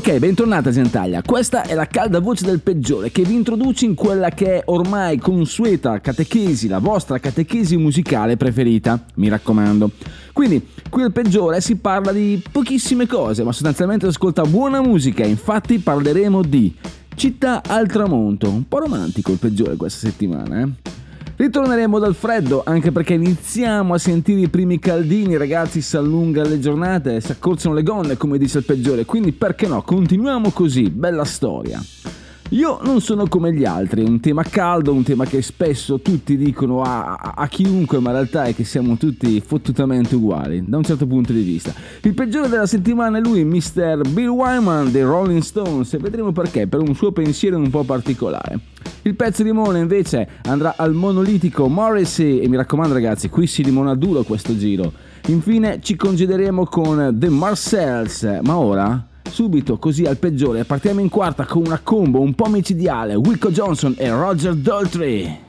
Ok, bentornata Gentaglia. Questa è la calda voce del peggiore che vi introduce in quella che è ormai consueta catechesi, la vostra catechesi musicale preferita, mi raccomando. Quindi, qui al peggiore si parla di pochissime cose, ma sostanzialmente si ascolta buona musica, infatti parleremo di Città al tramonto, un po' romantico il peggiore questa settimana, eh? Ritorneremo dal freddo anche perché iniziamo a sentire i primi caldini, ragazzi si allungano le giornate, si accorciano le gonne come dice il peggiore, quindi perché no, continuiamo così, bella storia. Io non sono come gli altri, è un tema caldo, un tema che spesso tutti dicono a, a- a chiunque, ma in realtà è che siamo tutti fottutamente uguali, da un certo punto di vista. Il peggiore della settimana è lui, Mr. Bill Wyman dei Rolling Stones, e vedremo perché, per un suo pensiero un po' particolare. Il pezzo di Mona invece andrà al monolitico Morrissey, e mi raccomando ragazzi, qui si limona duro questo giro. Infine ci congederemo con The Marcells, ma ora subito così al peggiore. Partiamo in quarta con una combo un po' micidiale. Wilco Johnson e Roger Daltrey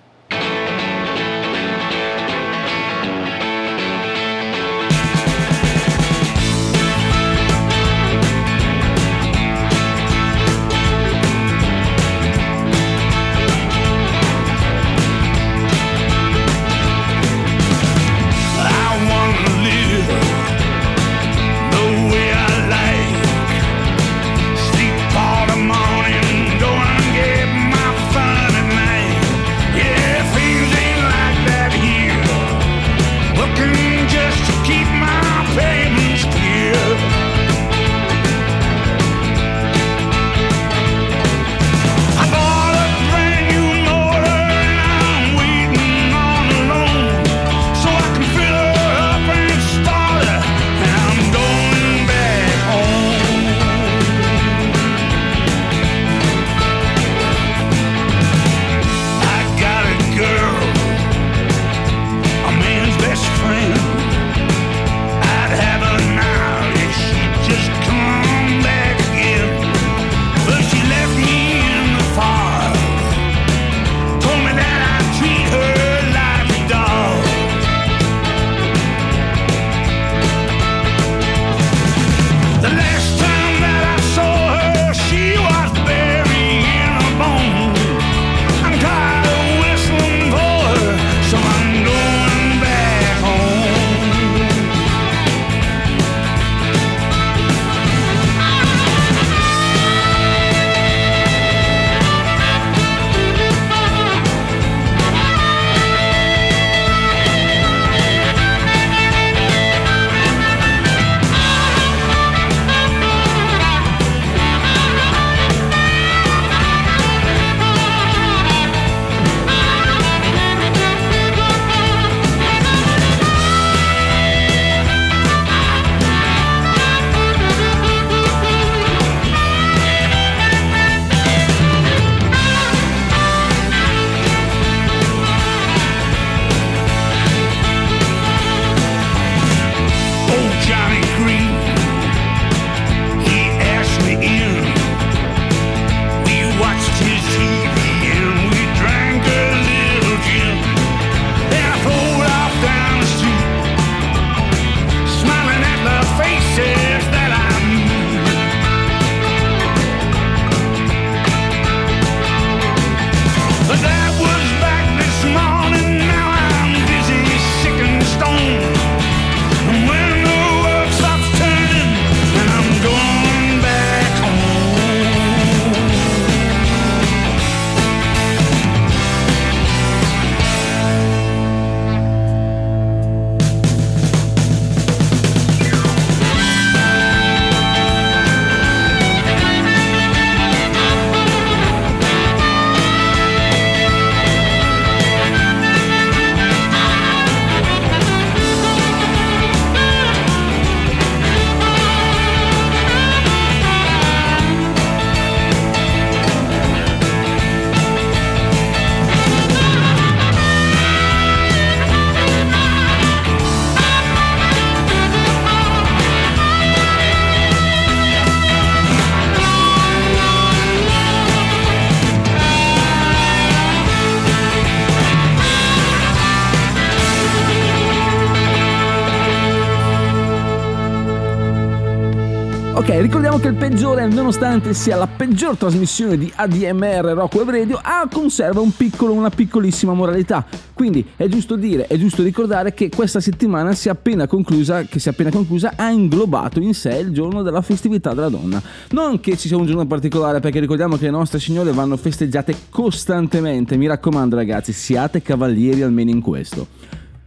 nonostante sia la peggior trasmissione di ADMR Rock Web Radio, ha conserva un piccolo, una piccolissima moralità. Quindi è giusto dire, è giusto ricordare che questa settimana si è appena conclusa, che si è appena conclusa, ha inglobato in sé il giorno della festività della donna. Non che ci sia un giorno particolare, perché ricordiamo che le nostre signore vanno festeggiate costantemente. Mi raccomando, ragazzi, siate cavalieri almeno in questo.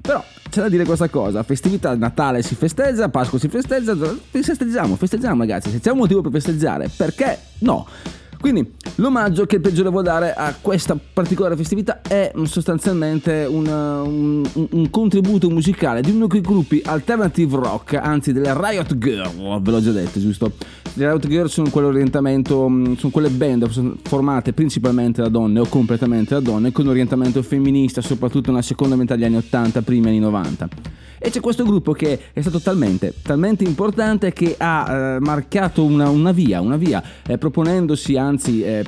Però c'è da dire questa cosa, festività Natale si festeggia, Pasqua si festeggia, festeggiamo, festeggiamo ragazzi, se c'è un motivo per festeggiare, perché no? Quindi l'omaggio che il peggiore vuole dare a questa particolare festività è sostanzialmente una- un, un- contributo musicale di uno di quei gruppi alternative rock, anzi delle Riot Girl, ve l'ho già detto, giusto? Le Riot Girl sono quell'orientamento, mh, sono quelle band formate principalmente da donne o completamente da donne con orientamento femminista, soprattutto nella seconda metà degli anni 80, primi anni 90. E c'è questo gruppo che è stato talmente, talmente importante che ha eh, marcato una, una via, una via eh, proponendosi, anzi eh,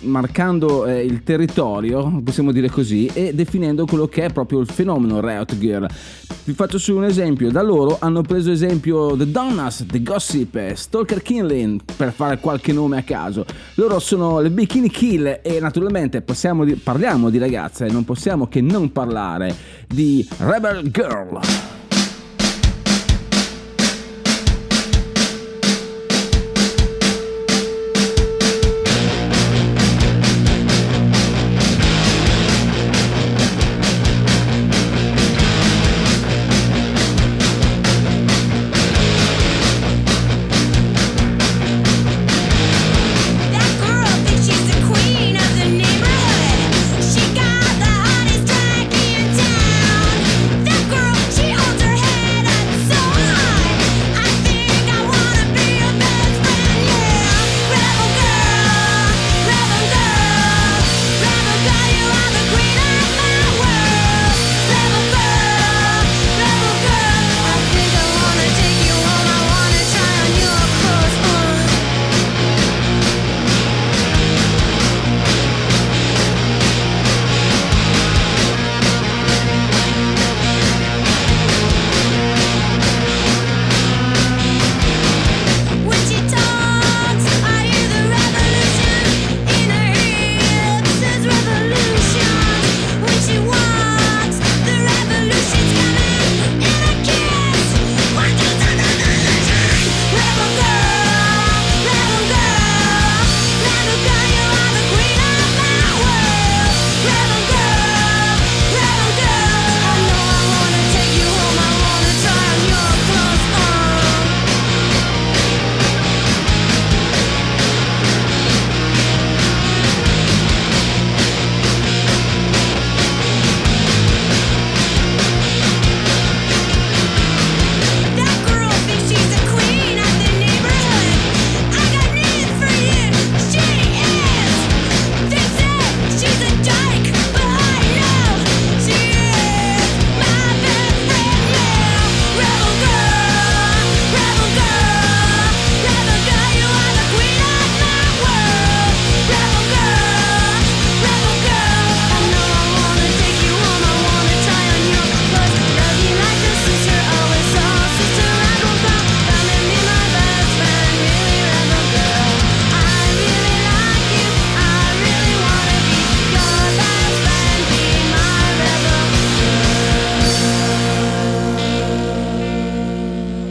marcando eh, il territorio, possiamo dire così, e definendo quello che è proprio il fenomeno Riot Girl. Vi faccio su un esempio, da loro hanno preso esempio The Donnas, The Gossip, Stalker Kinlin, per fare qualche nome a caso. Loro sono le Bikini Kill e naturalmente di- parliamo di ragazze, non possiamo che non parlare di Rebel Girl.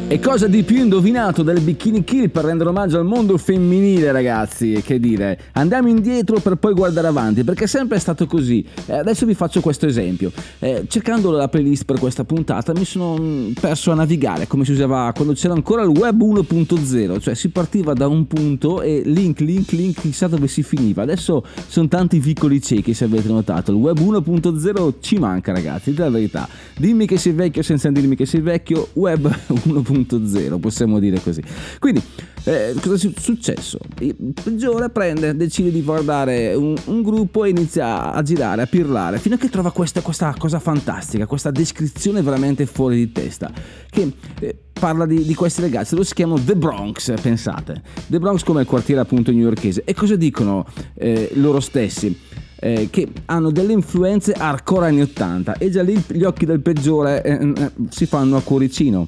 E cosa di più indovinato del Bikini Kill per rendere omaggio al mondo femminile, ragazzi? Che dire, andiamo indietro per poi guardare avanti, perché è sempre stato così. Adesso vi faccio questo esempio. Eh, cercando la playlist per questa puntata mi sono mm, perso a navigare, come si usava quando c'era ancora il web 1.0, cioè si partiva da un punto e link, link, link, chissà dove si finiva. Adesso sono tanti vicoli ciechi, se avete notato. Il web 1.0 ci manca, ragazzi, la verità. Dimmi che sei vecchio senza dirmi che sei vecchio, web 1.0, possiamo dire così. Quindi, eh, cosa è successo? Il peggiore prende, decide di guardare un, un gruppo e inizia a girare, a pirlare, fino a che trova questa, questa cosa fantastica, questa descrizione veramente fuori di testa, che eh, parla di, di questi ragazzi, loro si chiamano The Bronx, pensate. The Bronx come il quartiere appunto newyorkese. E cosa dicono eh, loro stessi? eh, che hanno delle influenze hardcore anni 80 e già lì gli occhi del peggiore eh, eh, si fanno a cuoricino.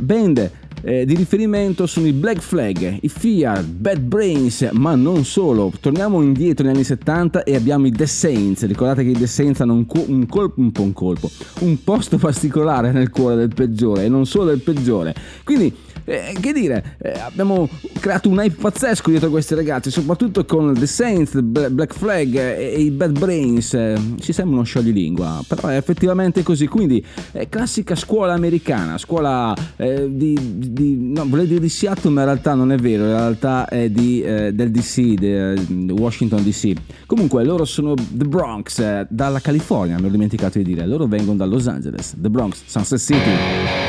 Band eh, di riferimento sono i Black Flag, i Fear, Bad Brains, ma non solo. Torniamo indietro negli anni 70 e abbiamo i The Saints. Ricordate che i The Saints hanno un, co- un colpo, un po' un colpo, un posto particolare nel cuore del peggiore e non solo del peggiore. Quindi eh, che dire, eh, abbiamo creato un hype pazzesco dietro questi ragazzi, soprattutto con The Saints, Bla- Black Flag e, e i Bad Brains. Eh, ci sembra uno scioglilingua, però è effettivamente così. Quindi, è classica scuola americana, scuola eh, di, di- no, volevo dire di Seattle, ma in realtà non è vero, in realtà è di, eh, del DC, di Washington DC. Comunque, loro sono The Bronx, eh, dalla California, mi ho dimenticato di dire, loro vengono da Los Angeles, The Bronx, Sunset City.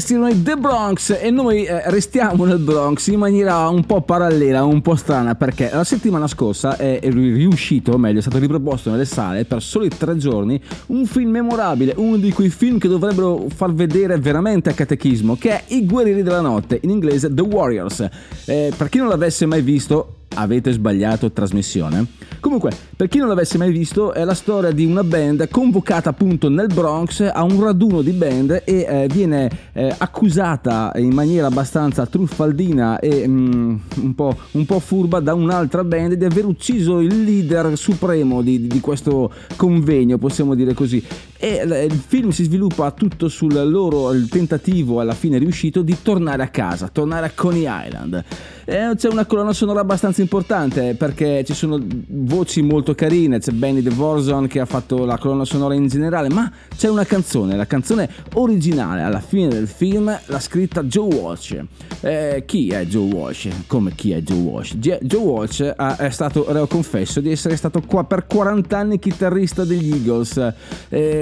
Questi erano i The Bronx e noi eh, restiamo nel Bronx in maniera un po' parallela, un po' strana perché la settimana scorsa è ri- riuscito, o meglio è stato riproposto nelle sale per soli tre giorni un film memorabile, uno di quei film che dovrebbero far vedere veramente a catechismo, che è I guerrieri della notte, in inglese The Warriors. Eh, per chi non l'avesse mai visto, avete sbagliato trasmissione. Comunque, per chi non l'avesse mai visto, è la storia di una band convocata appunto nel Bronx a un raduno di band e eh, viene eh, accusata in maniera abbastanza truffaldina e mm, un, po', un po' furba da un'altra band di aver ucciso il leader supremo di, di questo convegno, possiamo dire così. E l- il film si sviluppa tutto sul loro tentativo alla fine riuscito di tornare a casa, tornare a Coney Island. E c'è una colonna sonora abbastanza importante perché ci sono voci molto carine, c'è Benny DeVorson che ha fatto la colonna sonora in generale, ma c'è una canzone, la canzone originale alla fine del film l'ha scritta Joe Walsh. Eh, chi è Joe Walsh? Come chi è Joe Walsh? Joe Walsh è stato confesso di essere stato qua per 40 anni chitarrista degli Eagles,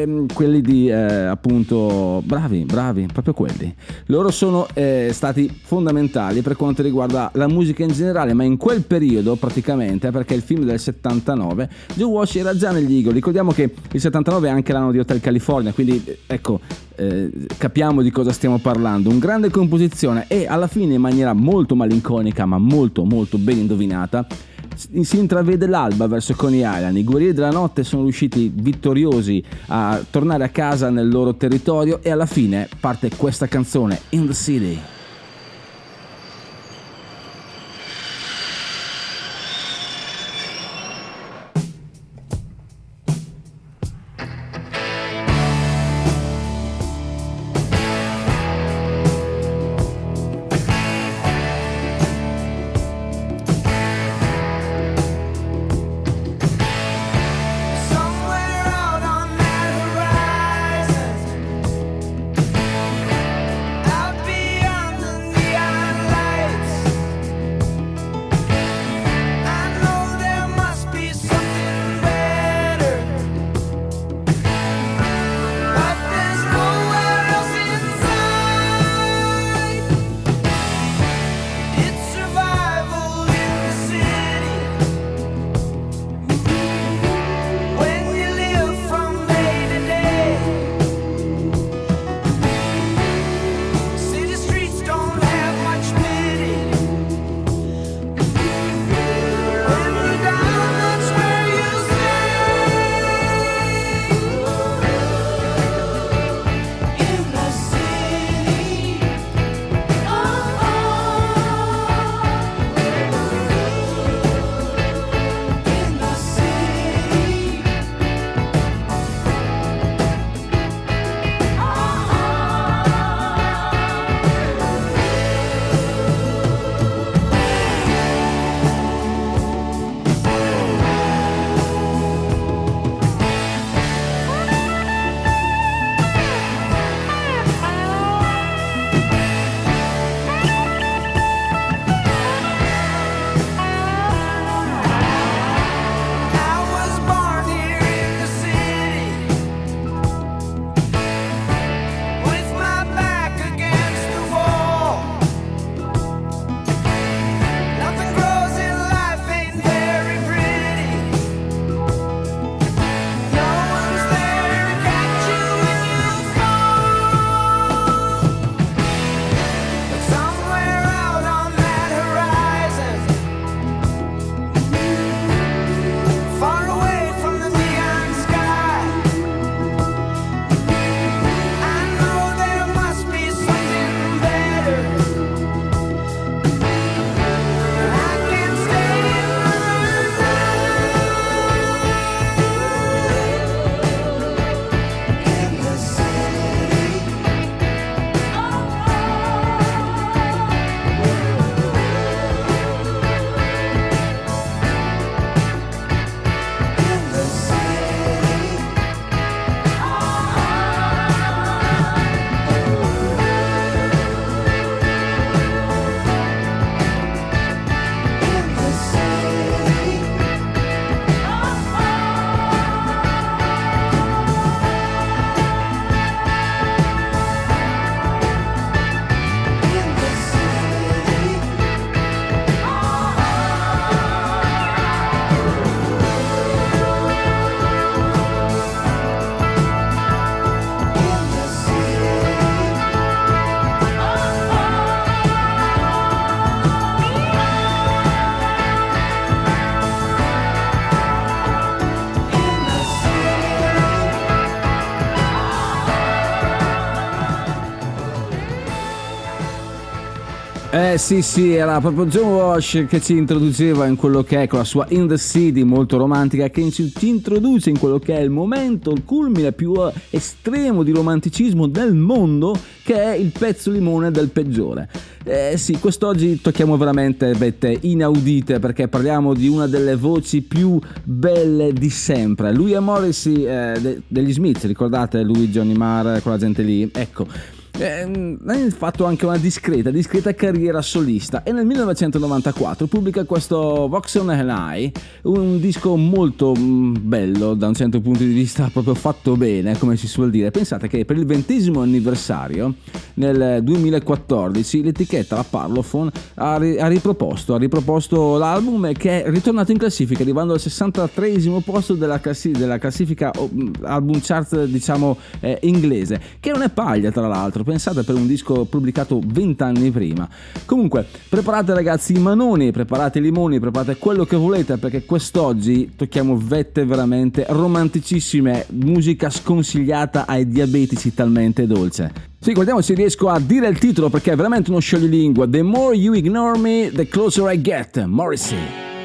ehm, quelli di eh, appunto bravi, bravi, proprio quelli. Loro sono eh, stati fondamentali per quanto riguarda la musica in generale, ma in quel periodo praticamente, perché il film del 79, Joe Walsh era già negli Eagles. Ricordiamo che il 79 è anche l'anno di Hotel California, quindi eh, ecco, eh, capiamo di cosa stiamo parlando. Un grande composizione e alla fine in maniera molto malinconica, ma molto molto ben indovinata, si intravede l'alba verso Coney Island. I guerrieri della notte sono riusciti vittoriosi a tornare a casa nel loro territorio e alla fine parte questa canzone, In the City. Sì sì, era proprio John Walsh che ci introduceva in quello che è con la sua In the City molto romantica, che ci, introduce in quello che è il momento, il culmine più eh, estremo di romanticismo del mondo, che è il pezzo limone del peggiore. Eh sì, quest'oggi tocchiamo veramente vette inaudite perché parliamo di una delle voci più belle di sempre. Lui e Morrissey eh, de- degli Smith, ricordate lui, Johnny Marr, quella gente lì? Ecco. Eh, ha fatto anche una discreta, discreta carriera solista e nel 1994 pubblica questo Voxon and I, un disco molto mm, bello da un certo punto di vista, proprio fatto bene, come si suol dire. Pensate che per il ventesimo anniversario, nel 2014, l'etichetta, la Parlophone, ha, ri- ha riproposto, ha riproposto l'album che è ritornato in classifica, arrivando al 63 posto della, classi- della classifica mm, album chart, diciamo, eh, inglese, che non è paglia tra l'altro pensate per un disco pubblicato 20 anni prima. Comunque, preparate ragazzi i manoni, preparate i limoni, preparate quello che volete perché quest'oggi tocchiamo vette veramente romanticissime, musica sconsigliata ai diabetici talmente dolce. Sì, guardiamo se riesco a dire il titolo perché è veramente uno scioglilingua. The more you ignore me, the closer I get. Morrissey.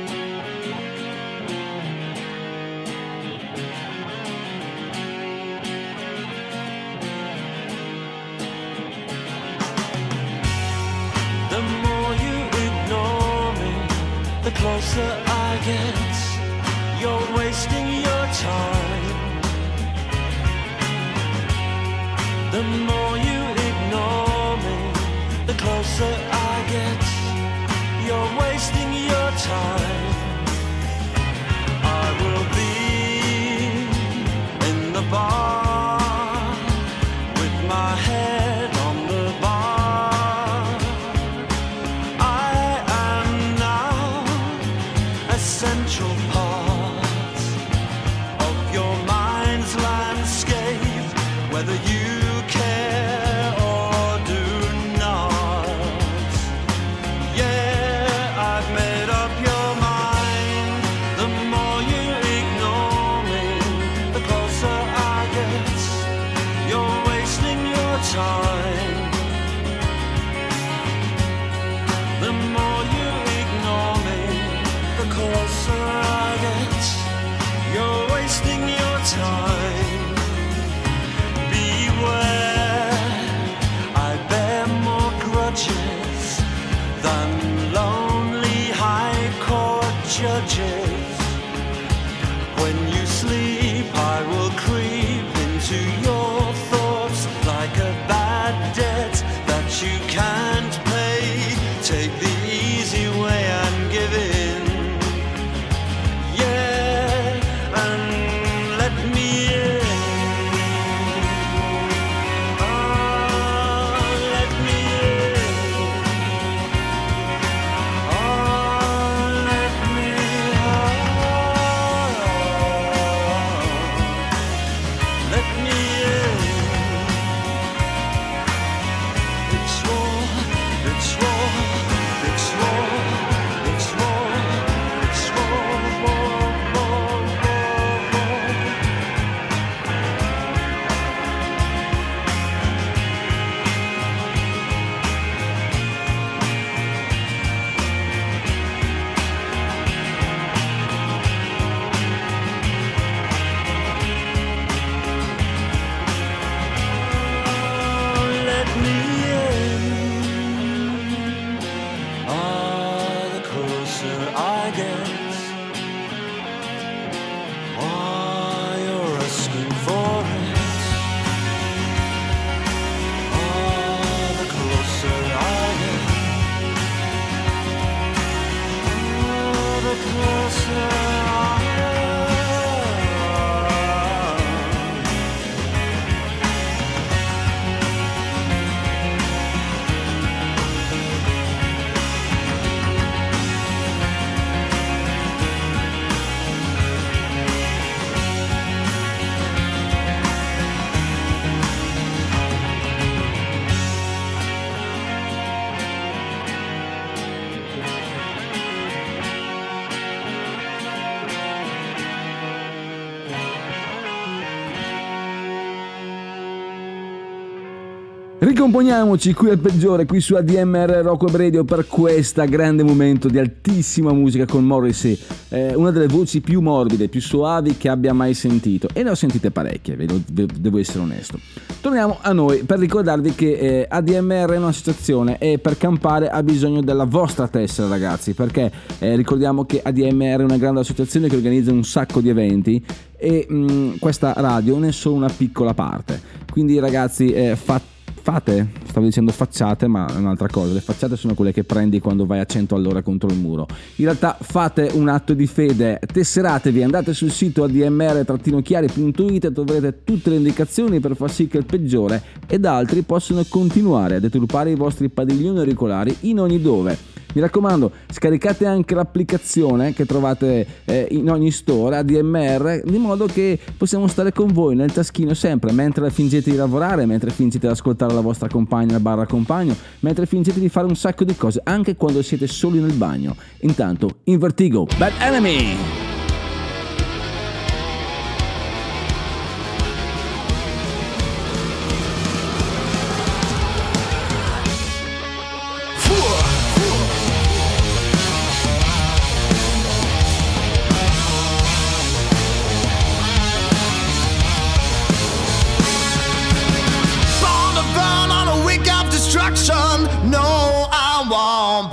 Ricomponiamoci qui al peggiore, qui su ADMR Rocco Web Radio per questo grande momento di altissima musica con Morrissey, eh, una delle voci più morbide, più soavi che abbia mai sentito e ne ho sentite parecchie, ve lo- ve- devo essere onesto. Torniamo a noi per ricordarvi che eh, ADMR è un'associazione e per campare ha bisogno della vostra tessera ragazzi, perché eh, ricordiamo che ADMR è una grande associazione che organizza un sacco di eventi e mh, questa radio ne è solo una piccola parte. Quindi ragazzi eh, fa- fate, stavo dicendo facciate, ma è un'altra cosa. Le facciate sono quelle che prendi quando vai a 100 all'ora contro il muro. In realtà fate un atto di fede, tesseratevi, andate sul sito admr-chiari.it e troverete tutte le indicazioni per far sì che il peggiore ed altri possano continuare a deturpare i vostri padiglioni auricolari in ogni dove. Mi raccomando, scaricate anche l'applicazione che trovate eh, in ogni store ADMR, di modo che possiamo stare con voi nel taschino sempre, mentre fingete di lavorare, mentre fingete di ascoltare la vostra compagna barra compagno, mentre fingete di fare un sacco di cose, anche quando siete soli nel bagno. Intanto, in vertigo, Bad Enemy!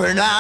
or not.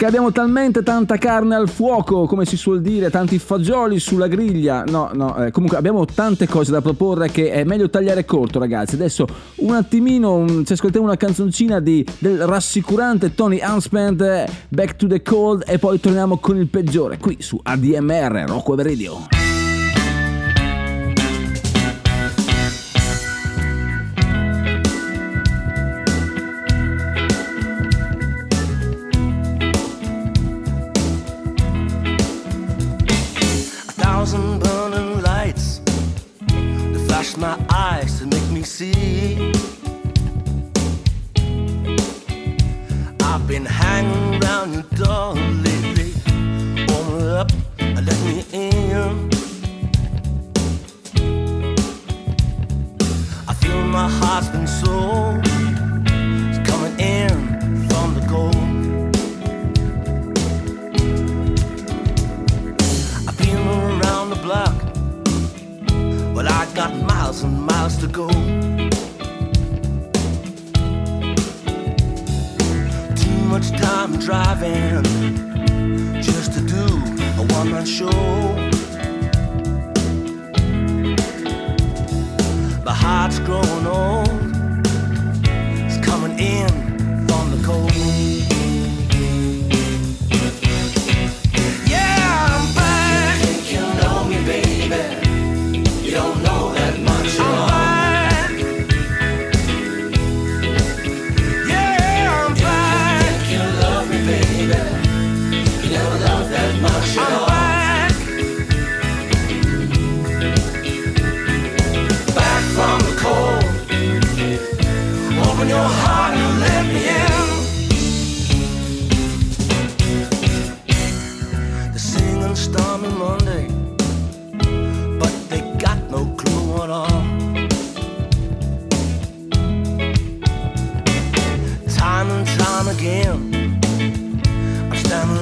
Ok, abbiamo talmente tanta carne al fuoco, come si suol dire, tanti fagioli sulla griglia. No, no, eh, comunque abbiamo tante cose da proporre che è meglio tagliare corto, ragazzi. Adesso un attimino un- ci ascoltiamo una canzoncina di, del rassicurante Tony Unspent, eh, Back to the Cold, e poi torniamo con il peggiore qui su ADMR Rocco Web Radio.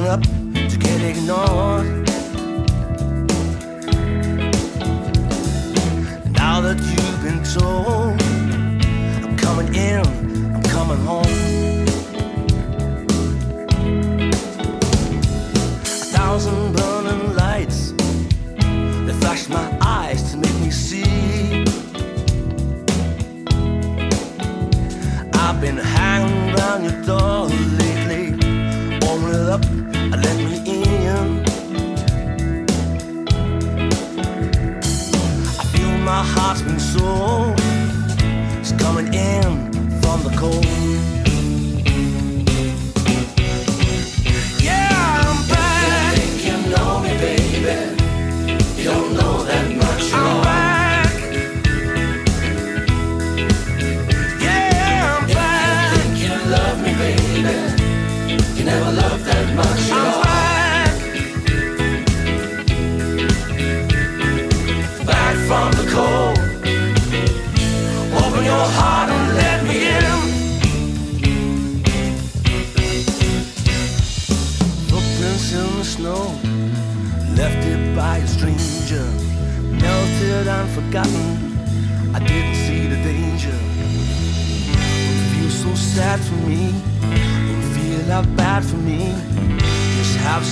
up that you can't. Now that you've been told. home coming in from the cold.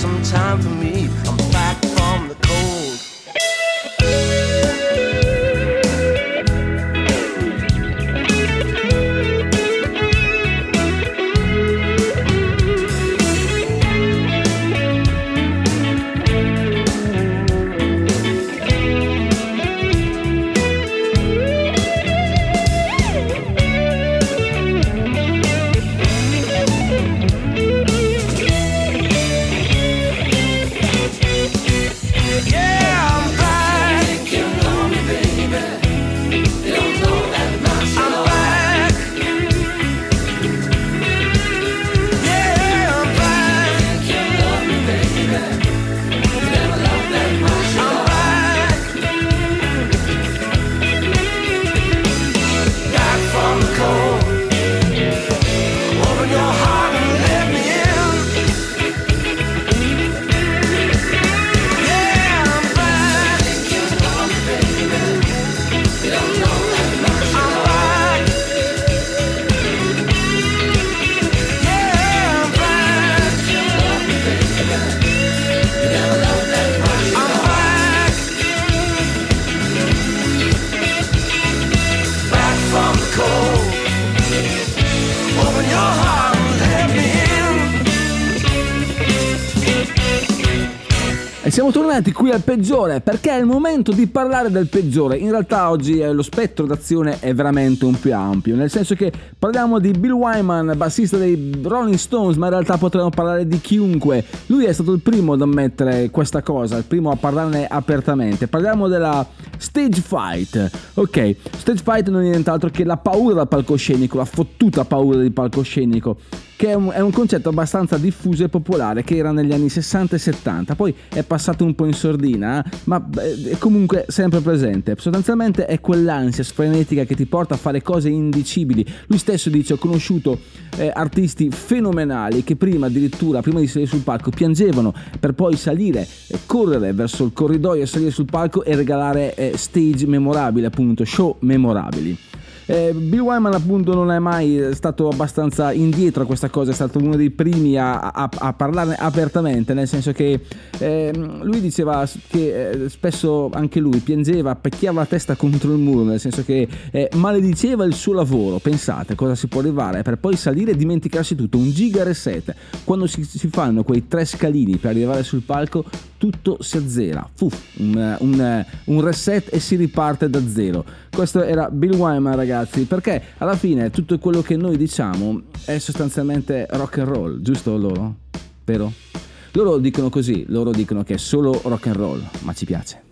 some time for me. said, peggiore, perché è il momento di parlare del peggiore. In realtà oggi eh, lo spettro d'azione è veramente un più ampio, nel senso che parliamo di Bill Wyman, bassista dei Rolling Stones, ma in realtà potremmo parlare di chiunque. Lui è stato il primo ad ammettere questa cosa, il primo a parlarne apertamente. Parliamo della stage fight. Ok, stage fight non è nient'altro che la paura dal palcoscenico, la fottuta paura del palcoscenico che è un, è un, concetto abbastanza diffuso e popolare che era negli anni 60 e 70, poi è passato un po' in sordina, eh, ma eh, è comunque sempre presente. Sostanzialmente è quell'ansia frenetica che ti porta a fare cose indicibili. Lui stesso dice: Ho conosciuto eh, artisti fenomenali che prima addirittura, prima di salire sul palco, piangevano per poi salire, eh, correre verso il corridoio, salire sul palco e regalare eh, stage memorabili, appunto, show memorabili. Eh, Bill Wyman appunto non è mai stato abbastanza indietro a questa cosa, è stato uno dei primi a, a- a parlarne apertamente, nel senso che ehm, lui diceva che eh, spesso anche lui piangeva, pecchiava la testa contro il muro, nel senso che eh, malediceva il suo lavoro, pensate cosa si può arrivare, per poi salire e dimenticarsi tutto, un giga reset, quando si, si fanno quei tre scalini per arrivare sul palco tutto si azzera, Fu, un, un- un reset e si riparte da zero. Questo era Bill Wyman ragazzi, perché alla fine tutto quello che noi diciamo è sostanzialmente rock and roll, giusto loro? Vero? Loro dicono così, loro dicono che è solo rock and roll, ma ci piace.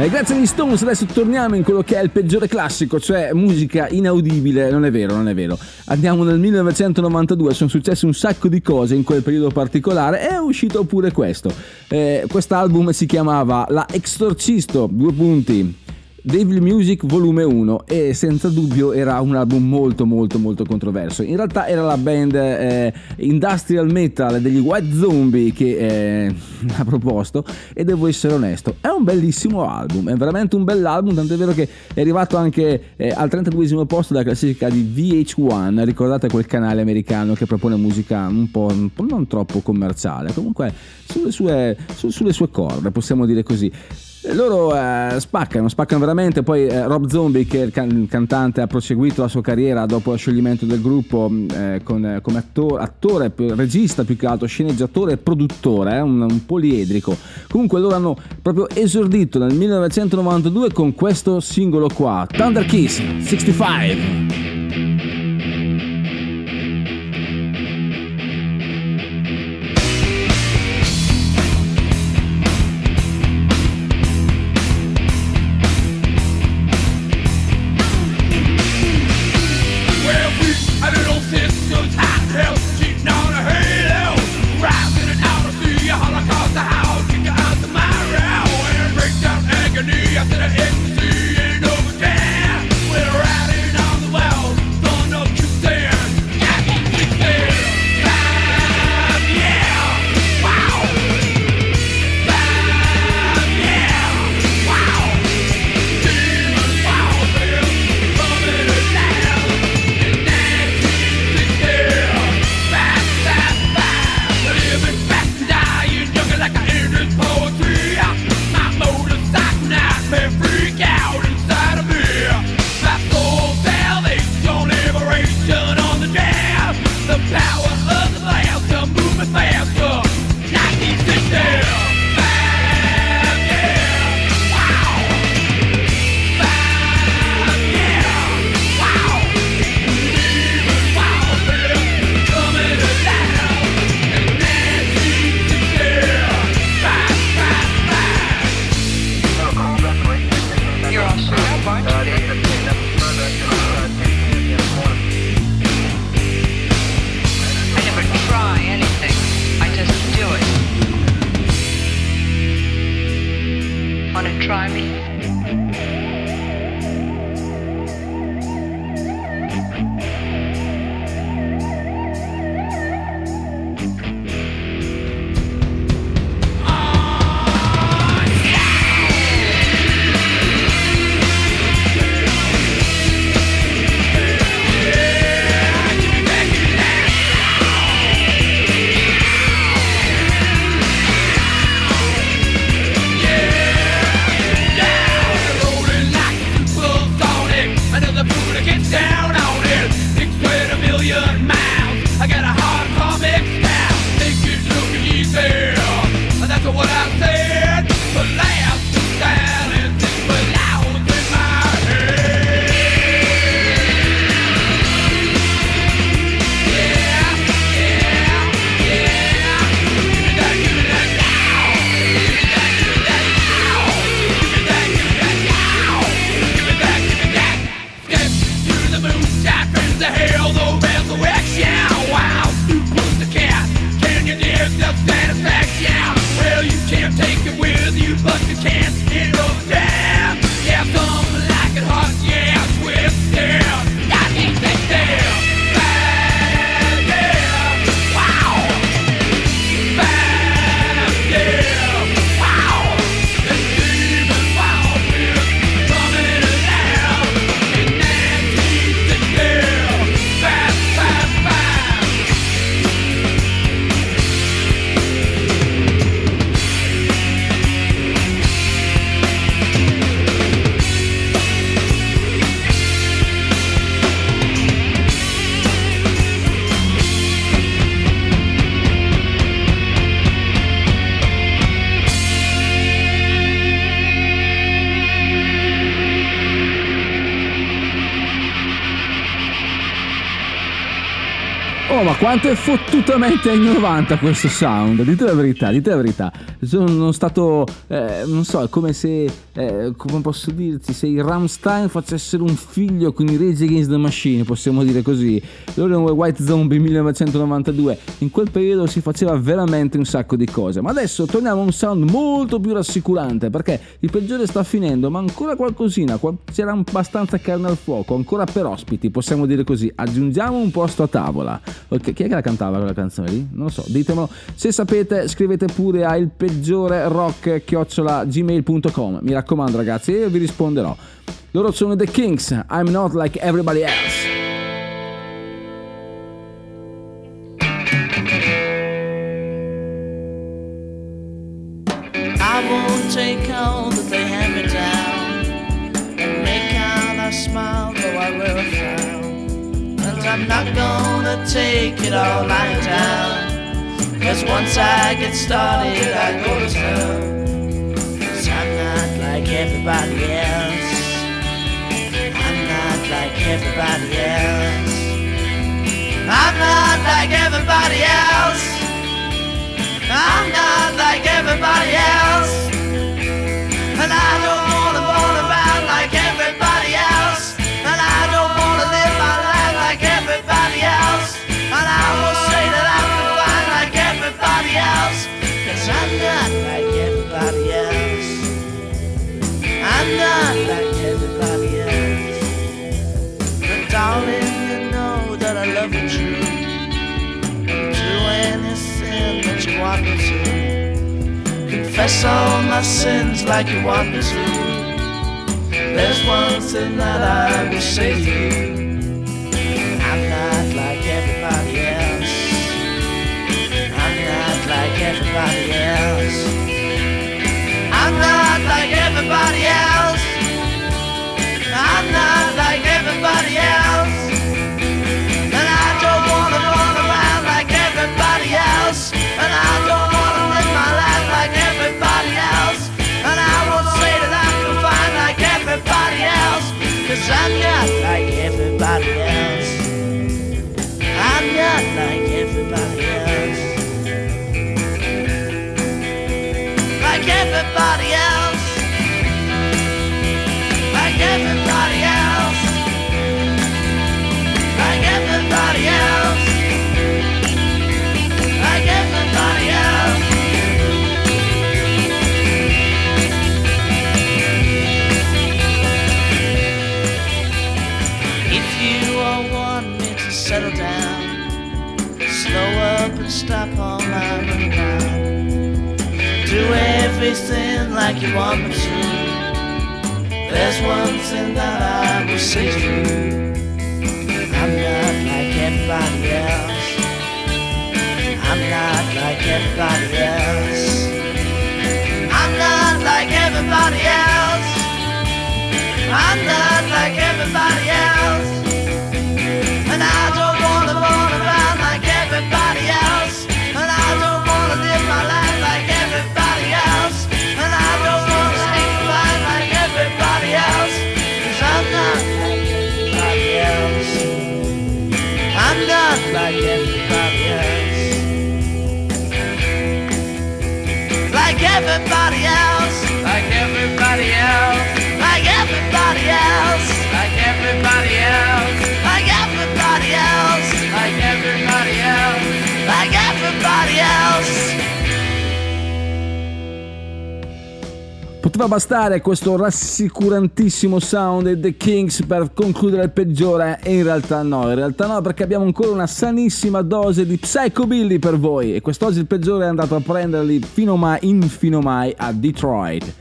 E grazie agli Stones adesso torniamo in quello che è il peggiore classico, cioè musica inaudibile. Non è vero, non è vero. Andiamo nel 1992, sono successe un sacco di cose in quel periodo particolare e è uscito pure questo. Eh, quest'album si chiamava La Extorcisto, due punti. Devil Music Volume 1 e senza dubbio era un album molto molto molto controverso. In realtà era la band eh, industrial metal degli White Zombie che eh, ha proposto e devo essere onesto, è un bellissimo album, è veramente un bell'album, tant'è vero che è arrivato anche eh, al 32 posto della classifica di VH1, ricordate quel canale americano che propone musica un po', un po' non troppo commerciale, comunque sulle sue, su- sulle sue corde, possiamo dire così. Loro eh, spaccano, spaccano veramente. Poi eh, Rob Zombie, che è il, can- il cantante, ha proseguito la sua carriera dopo lo scioglimento del gruppo mh, eh, con- eh, come attor- attore, regista più che altro, sceneggiatore e produttore, eh, un, un poliedrico. Comunque loro hanno proprio esordito nel 1992 con questo singolo qua, Thunder Kiss 65. Quanto è fottutamente anni 90 questo sound? Dite la verità, dite la verità. Sono stato, eh, non so, è come se eh, come posso dirti, se i Ramstein facessero un figlio con i Rage Against the Machine, possiamo dire così. Loro erano White Zombie 1992, in quel periodo si faceva veramente un sacco di cose. Ma adesso torniamo a un sound molto più rassicurante, perché il peggiore sta finendo, ma ancora qualcosina, qua- c'era abbastanza carne al fuoco, ancora per ospiti, possiamo dire così. Aggiungiamo un posto a tavola. Ok, chi è che la cantava quella canzone lì? Non lo so, ditemelo. Se sapete, scrivete pure a il peggiore rock chiocciola gmail.com. Mi raccomando, ragazzi, io vi risponderò. Loro sono The Kings, I'm not like everybody else. Take it all lying down. Cause once I get started, I go to town. Cause I'm not like everybody else. I'm not like everybody else. I'm not like everybody else. I'm not like everybody else. Confess all my sins like you want me to. There's one thing that I will say to you. I'm not like everybody else. I'm not like everybody else. I'm not like everybody else. Everybody like you want me to. There's one thing that I will say to you. I'm not like everybody else. I'm not like everybody else. I'm not like everybody else. I'm not like everybody else. Everybody else. Like everybody else. Like everybody else. Like everybody else. Like everybody else. Poteva bastare questo rassicurantissimo sound dei The Kings per concludere il peggiore e in realtà no, in realtà no perché abbiamo ancora una sanissima dose di Psychobilly per voi e quest'oggi il peggiore è andato a prenderli fino mai, infino mai a Detroit.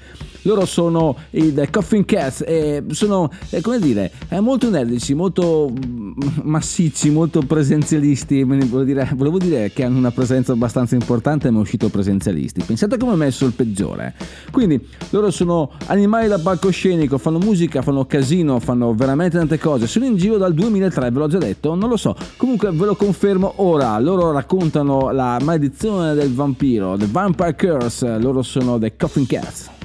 Loro sono i The Coffin Cats e sono, eh, come dire, eh, molto energici, molto mm, massicci, molto presenzialisti. Volevo dire, volevo dire che hanno una presenza abbastanza importante, ma è uscito presenzialisti. Pensate come è messo il peggiore. Quindi loro sono animali da palcoscenico, fanno musica, fanno casino, fanno veramente tante cose. Sono in giro dal 2003, ve l'ho già detto, non lo so. Comunque ve lo confermo ora. Loro raccontano la maledizione del vampiro, The Vampire Curse. Loro sono The Coffin Cats.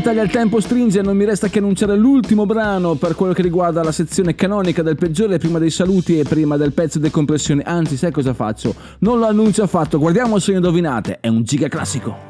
Gentaglia, il tempo stringe, non mi resta che annunciare l'ultimo brano per quello che riguarda la sezione canonica del peggiore prima dei saluti e prima del pezzo di compressione. Anzi, sai cosa faccio? Non lo annuncio affatto, guardiamo se indovinate, è un giga classico.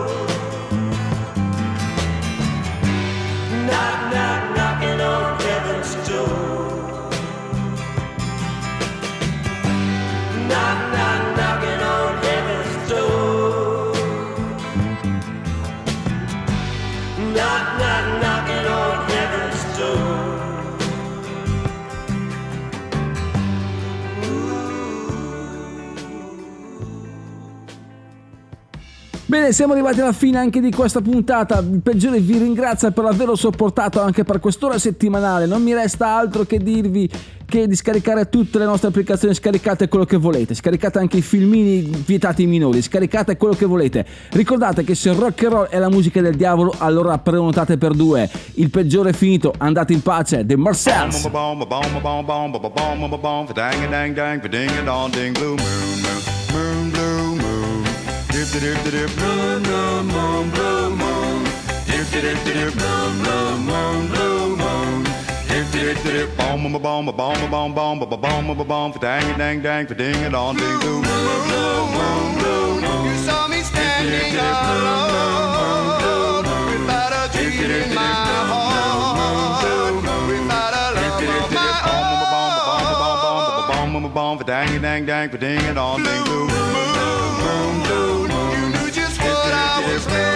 Knock, knock, Bene, siamo arrivati alla fine anche di questa puntata. Il peggiore vi ringrazia per averlo sopportato anche per quest'ora settimanale. Non mi resta altro che dirvi che di scaricare tutte le nostre applicazioni, scaricate quello che volete, scaricate anche i filmini vietati ai minori, scaricate quello che volete. Ricordate che se rock and roll è la musica del diavolo, allora prenotate per due. Il peggiore è finito, andate in pace. The Marcells. Blue blue moon, blue moon. Blue blue moon, blue moon. Bom bom bom bom bom bom bom bom bom bom for dang dang dang for ding it, on, ding doo. Blue blue moon, blue moon. You saw me standing alone without a dream in my heart, without a love of my own. Bom bom bom bom bom bom bom for dang dang dang for ding a dong ding doo. Blue moon, blue moon. Yeah.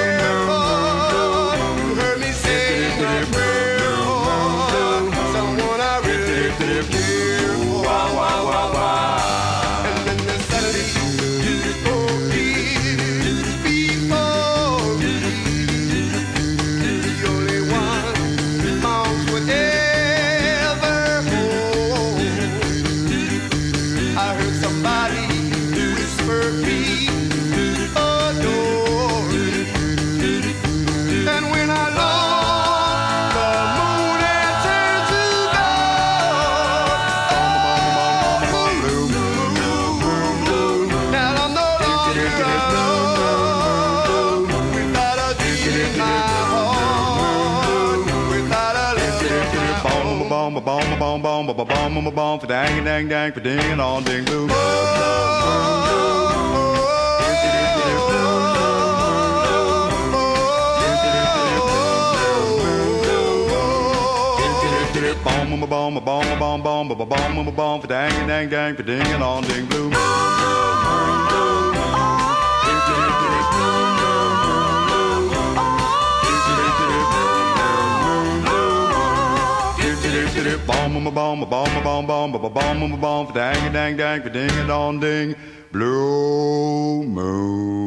bong for dang dang dang for ding and all ding boom. Bomb, bomb, bomb, bomb, bomb, bomb, bomb, bomb, for dang, dang, dang, for ding, and all ding, blue. Bomb, bomb, bomb, bomb, bomb, bomb, bomb, bomb, bomb, for dang, dang, dang, ding, and on, ding, blue moon.